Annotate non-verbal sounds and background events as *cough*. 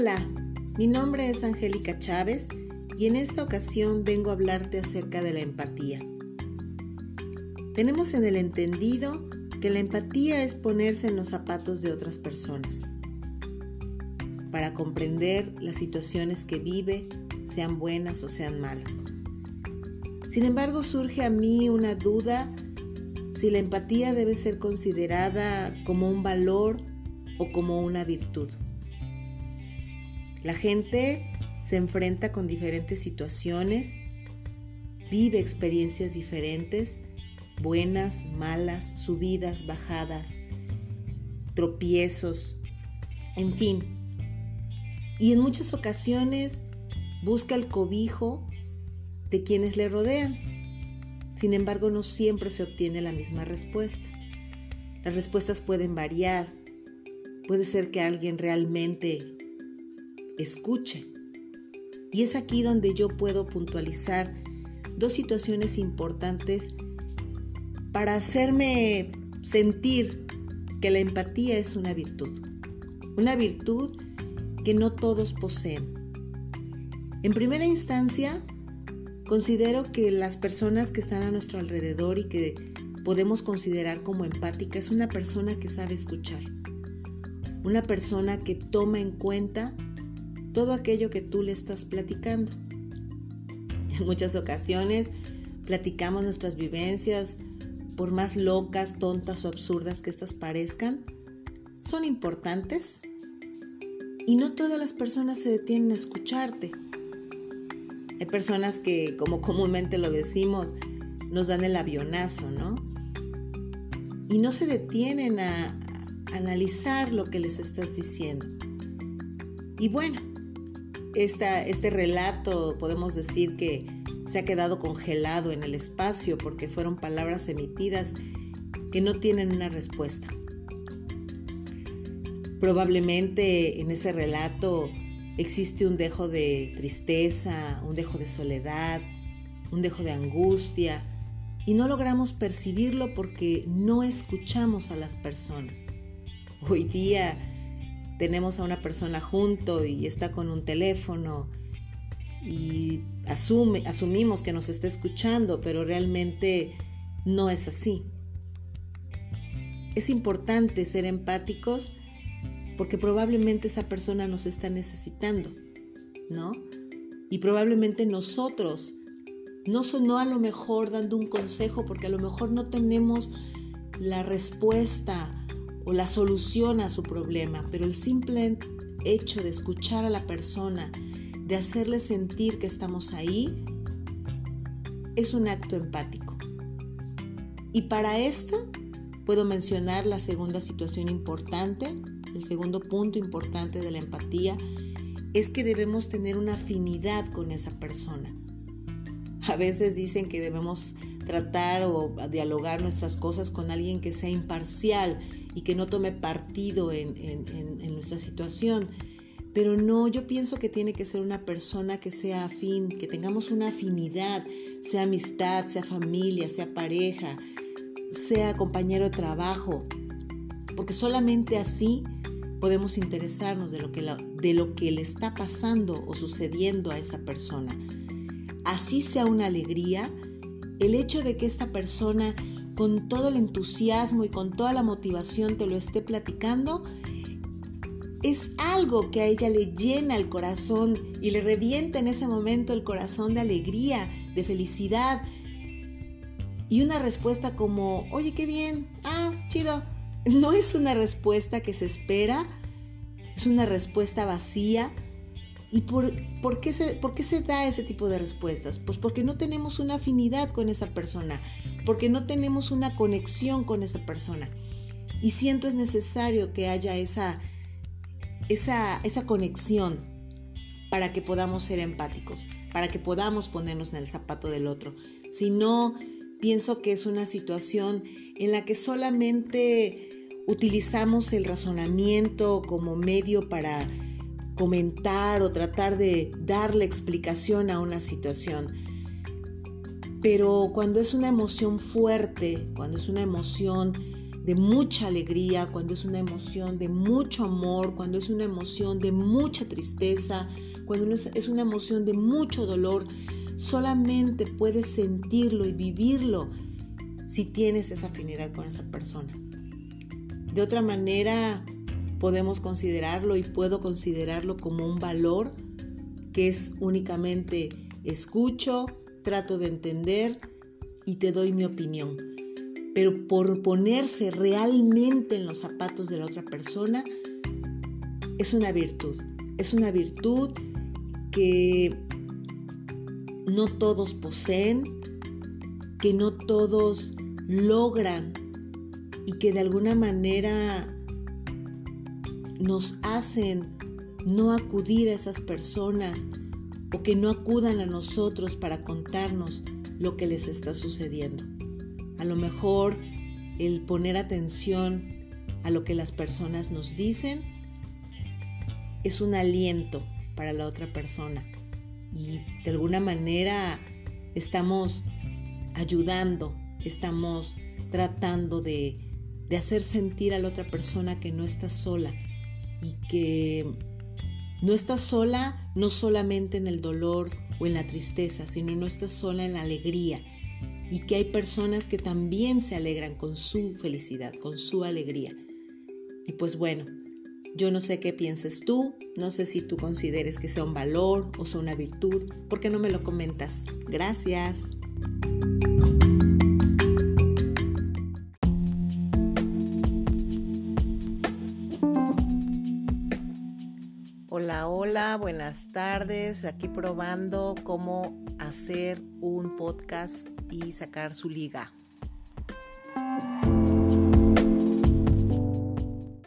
Hola, mi nombre es Angélica Chávez y en esta ocasión vengo a hablarte acerca de la empatía. Tenemos en el entendido que la empatía es ponerse en los zapatos de otras personas para comprender las situaciones que vive, sean buenas o sean malas. Sin embargo, surge a mí una duda si la empatía debe ser considerada como un valor o como una virtud. La gente se enfrenta con diferentes situaciones, vive experiencias diferentes, buenas, malas, subidas, bajadas, tropiezos, en fin. Y en muchas ocasiones busca el cobijo de quienes le rodean. Sin embargo, no siempre se obtiene la misma respuesta. Las respuestas pueden variar. Puede ser que alguien realmente escuche. Y es aquí donde yo puedo puntualizar dos situaciones importantes para hacerme sentir que la empatía es una virtud. Una virtud que no todos poseen. En primera instancia, considero que las personas que están a nuestro alrededor y que podemos considerar como empática es una persona que sabe escuchar. Una persona que toma en cuenta todo aquello que tú le estás platicando. En muchas ocasiones platicamos nuestras vivencias, por más locas, tontas o absurdas que éstas parezcan, son importantes y no todas las personas se detienen a escucharte. Hay personas que, como comúnmente lo decimos, nos dan el avionazo, ¿no? Y no se detienen a, a analizar lo que les estás diciendo. Y bueno, este relato podemos decir que se ha quedado congelado en el espacio porque fueron palabras emitidas que no tienen una respuesta. Probablemente en ese relato existe un dejo de tristeza, un dejo de soledad, un dejo de angustia y no logramos percibirlo porque no escuchamos a las personas. Hoy día tenemos a una persona junto y está con un teléfono y asume, asumimos que nos está escuchando, pero realmente no es así. Es importante ser empáticos porque probablemente esa persona nos está necesitando, ¿no? Y probablemente nosotros, no sonó a lo mejor dando un consejo porque a lo mejor no tenemos la respuesta o la solución a su problema, pero el simple hecho de escuchar a la persona, de hacerle sentir que estamos ahí, es un acto empático. Y para esto puedo mencionar la segunda situación importante, el segundo punto importante de la empatía, es que debemos tener una afinidad con esa persona. A veces dicen que debemos tratar o dialogar nuestras cosas con alguien que sea imparcial que no tome partido en, nuestra situación. Pero no, yo pienso que tiene que ser una persona que sea afín, que tengamos una afinidad, sea amistad, sea familia, sea pareja, sea compañero de trabajo, porque solamente así podemos interesarnos de lo que, de lo que le está pasando o sucediendo a esa persona. Así sea una alegría, el hecho de que esta persona con todo el entusiasmo y con toda la motivación te lo esté platicando, es algo que a ella le llena el corazón y le revienta en ese momento el corazón de alegría, de felicidad. Y una respuesta como, oye, qué bien, ah, chido. *laughs* No es una respuesta que se espera, es una respuesta vacía, ¿Y por, qué se, por qué se da ese tipo de respuestas? Pues porque no tenemos una afinidad con esa persona, porque no tenemos una conexión con esa persona. Y siento es necesario que haya esa, esa, esa conexión para que podamos ser empáticos, para que podamos ponernos en el zapato del otro. Si no, pienso que es una situación en la que solamente utilizamos el razonamiento como medio para comentar o tratar de darle explicación a una situación. Pero cuando es una emoción fuerte, cuando es una emoción de mucha alegría, cuando es una emoción de mucho amor, cuando es una emoción de mucha tristeza, cuando es una emoción de mucho dolor, solamente puedes sentirlo y vivirlo si tienes esa afinidad con esa persona. De otra manera, podemos considerarlo y puedo considerarlo como un valor que es únicamente escucho, trato de entender y te doy mi opinión. Pero por ponerse realmente en los zapatos de la otra persona, es una virtud. Es una virtud que no todos poseen, que no todos logran y que de alguna manera nos hacen no acudir a esas personas o que no acudan a nosotros para contarnos lo que les está sucediendo. A lo mejor el poner atención a lo que las personas nos dicen es un aliento para la otra persona y de alguna manera estamos ayudando, estamos tratando de, de hacer sentir a la otra persona que no está sola y que no estás sola no solamente en el dolor o en la tristeza, sino no estás sola en la alegría y que hay personas que también se alegran con su felicidad, con su alegría. Y pues bueno, yo no sé qué pienses tú, no sé si tú consideres que sea un valor o sea una virtud, ¿por qué no me lo comentas? Gracias. Hola, hola, buenas tardes. Aquí probando cómo hacer un podcast y sacar su liga.